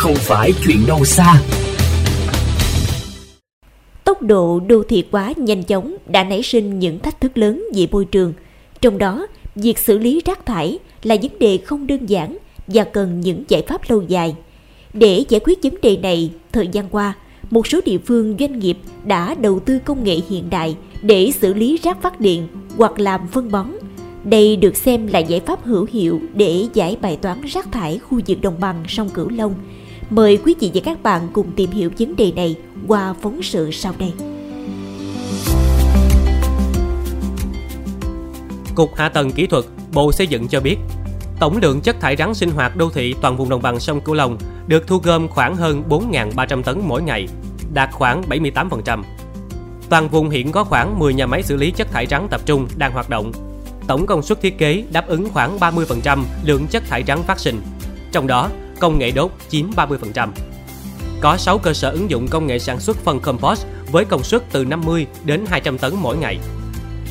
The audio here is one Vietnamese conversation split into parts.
không phải chuyện đâu xa. Tốc độ đô thị quá nhanh chóng đã nảy sinh những thách thức lớn về môi trường. Trong đó, việc xử lý rác thải là vấn đề không đơn giản và cần những giải pháp lâu dài. Để giải quyết vấn đề này, thời gian qua, một số địa phương doanh nghiệp đã đầu tư công nghệ hiện đại để xử lý rác phát điện hoặc làm phân bón. Đây được xem là giải pháp hữu hiệu để giải bài toán rác thải khu vực đồng bằng sông Cửu Long. Mời quý vị và các bạn cùng tìm hiểu vấn đề này qua phóng sự sau đây. Cục Hạ tầng Kỹ thuật, Bộ Xây dựng cho biết, tổng lượng chất thải rắn sinh hoạt đô thị toàn vùng đồng bằng sông Cửu Long được thu gom khoảng hơn 4.300 tấn mỗi ngày, đạt khoảng 78%. Toàn vùng hiện có khoảng 10 nhà máy xử lý chất thải rắn tập trung đang hoạt động. Tổng công suất thiết kế đáp ứng khoảng 30% lượng chất thải rắn phát sinh. Trong đó, công nghệ đốt chiếm 30%. Có 6 cơ sở ứng dụng công nghệ sản xuất phân compost với công suất từ 50 đến 200 tấn mỗi ngày.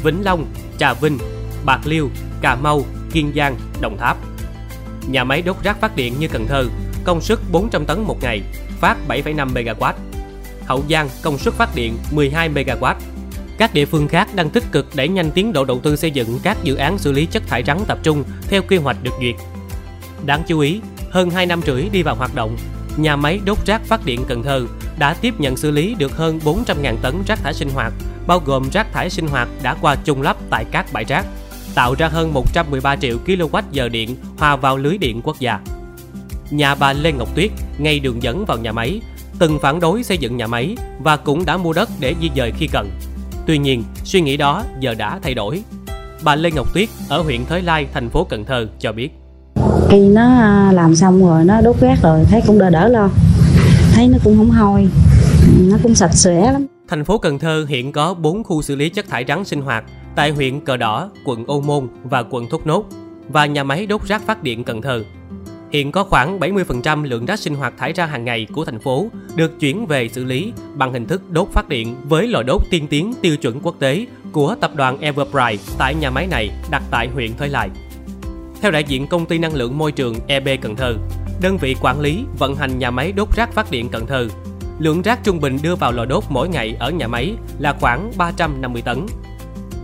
Vĩnh Long, Trà Vinh, Bạc Liêu, Cà Mau, Kiên Giang, Đồng Tháp. Nhà máy đốt rác phát điện như Cần Thơ, công suất 400 tấn một ngày, phát 7,5 MW. Hậu Giang công suất phát điện 12 MW. Các địa phương khác đang tích cực đẩy nhanh tiến độ đầu tư xây dựng các dự án xử lý chất thải rắn tập trung theo quy hoạch được duyệt. Đáng chú ý, hơn 2 năm rưỡi đi vào hoạt động, nhà máy đốt rác phát điện Cần Thơ đã tiếp nhận xử lý được hơn 400.000 tấn rác thải sinh hoạt, bao gồm rác thải sinh hoạt đã qua chôn lấp tại các bãi rác, tạo ra hơn 113 triệu kWh điện hòa vào lưới điện quốc gia. Nhà bà Lê Ngọc Tuyết, ngay đường dẫn vào nhà máy, từng phản đối xây dựng nhà máy và cũng đã mua đất để di dời khi cần. Tuy nhiên, suy nghĩ đó giờ đã thay đổi. Bà Lê Ngọc Tuyết ở huyện Thới Lai, thành phố Cần Thơ cho biết. Khi nó à, làm xong rồi nó đốt rác rồi thấy cũng đỡ đỡ lo. Thấy nó cũng không hôi, nó cũng sạch sẽ lắm. Thành phố Cần Thơ hiện có 4 khu xử lý chất thải rắn sinh hoạt tại huyện Cờ Đỏ, quận Ô Môn và quận Thốt Nốt và nhà máy đốt rác phát điện Cần Thơ. Hiện có khoảng 70% lượng rác sinh hoạt thải ra hàng ngày của thành phố được chuyển về xử lý bằng hình thức đốt phát điện với lò đốt tiên tiến tiêu chuẩn quốc tế của tập đoàn Everbright tại nhà máy này đặt tại huyện Thới Lai. Theo đại diện công ty năng lượng môi trường EB Cần Thơ, đơn vị quản lý vận hành nhà máy đốt rác phát điện Cần Thơ, lượng rác trung bình đưa vào lò đốt mỗi ngày ở nhà máy là khoảng 350 tấn.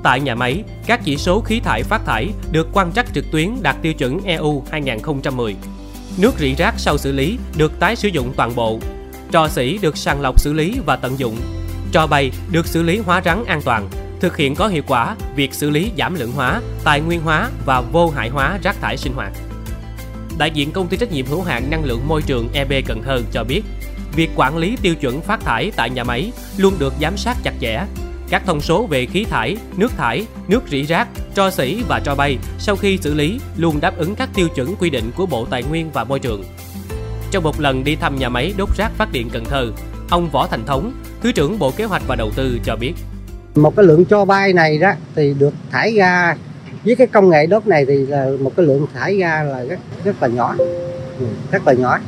Tại nhà máy, các chỉ số khí thải phát thải được quan trắc trực tuyến đạt tiêu chuẩn EU 2010. Nước rỉ rác sau xử lý được tái sử dụng toàn bộ. Trò xỉ được sàng lọc xử lý và tận dụng. Trò bay được xử lý hóa rắn an toàn, thực hiện có hiệu quả việc xử lý giảm lượng hóa, tài nguyên hóa và vô hại hóa rác thải sinh hoạt. Đại diện công ty trách nhiệm hữu hạn năng lượng môi trường EB Cần Thơ cho biết, việc quản lý tiêu chuẩn phát thải tại nhà máy luôn được giám sát chặt chẽ. Các thông số về khí thải, nước thải, nước rỉ rác, tro xỉ và tro bay sau khi xử lý luôn đáp ứng các tiêu chuẩn quy định của Bộ Tài nguyên và Môi trường. Trong một lần đi thăm nhà máy đốt rác phát điện Cần Thơ, ông Võ Thành Thống, Thứ trưởng Bộ Kế hoạch và Đầu tư cho biết. Một cái lượng cho bay này đó thì được thải ra với cái công nghệ đốt này thì là một cái lượng thải ra là rất rất là nhỏ, ừ, rất là nhỏ.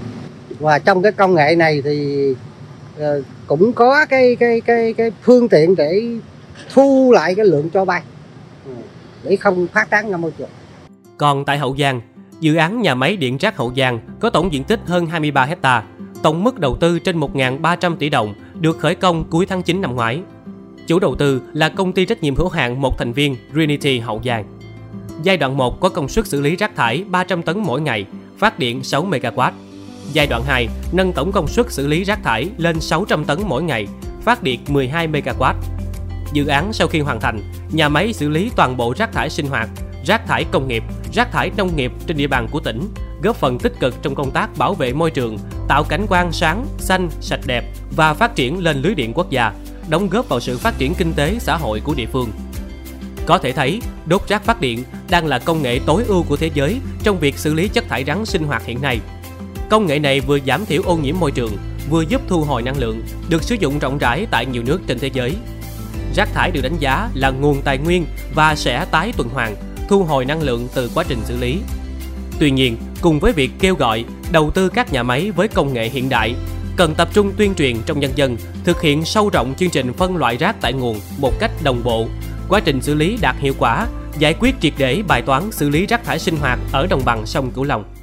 Và trong cái công nghệ này thì ờ, cũng có cái cái cái cái phương tiện để thu lại cái lượng cho bay ừ, để không phát tán ra môi trường. Còn tại Hậu Giang, dự án nhà máy điện rác Hậu Giang có tổng diện tích hơn 23 hecta, tổng mức đầu tư trên 1.300 tỷ đồng, được khởi công cuối tháng 9 năm ngoái. Chủ đầu tư là công ty trách nhiệm hữu hạn một thành viên Trinity Hậu Giang. Giai đoạn 1 có công suất xử lý rác thải 300 tấn mỗi ngày, phát điện 6 MW. Giai đoạn 2 nâng tổng công suất xử lý rác thải lên 600 tấn mỗi ngày, phát điện 12 MW. Dự án sau khi hoàn thành, nhà máy xử lý toàn bộ rác thải sinh hoạt, rác thải công nghiệp, rác thải nông nghiệp trên địa bàn của tỉnh, góp phần tích cực trong công tác bảo vệ môi trường, tạo cảnh quan sáng, xanh, sạch đẹp và phát triển lên lưới điện quốc gia, đóng góp vào sự phát triển kinh tế xã hội của địa phương. Có thể thấy, đốt rác phát điện đang là công nghệ tối ưu của thế giới trong việc xử lý chất thải rắn sinh hoạt hiện nay. Công nghệ này vừa giảm thiểu ô nhiễm môi trường, vừa giúp thu hồi năng lượng, được sử dụng rộng rãi tại nhiều nước trên thế giới. Rác thải được đánh giá là nguồn tài nguyên và sẽ tái tuần hoàn, thu hồi năng lượng từ quá trình xử lý. Tuy nhiên, cùng với việc kêu gọi đầu tư các nhà máy với công nghệ hiện đại, cần tập trung tuyên truyền trong nhân dân, thực hiện sâu rộng chương trình phân loại rác tại nguồn một cách đồng bộ, quá trình xử lý đạt hiệu quả, giải quyết triệt để bài toán xử lý rác thải sinh hoạt ở đồng bằng sông Cửu Long.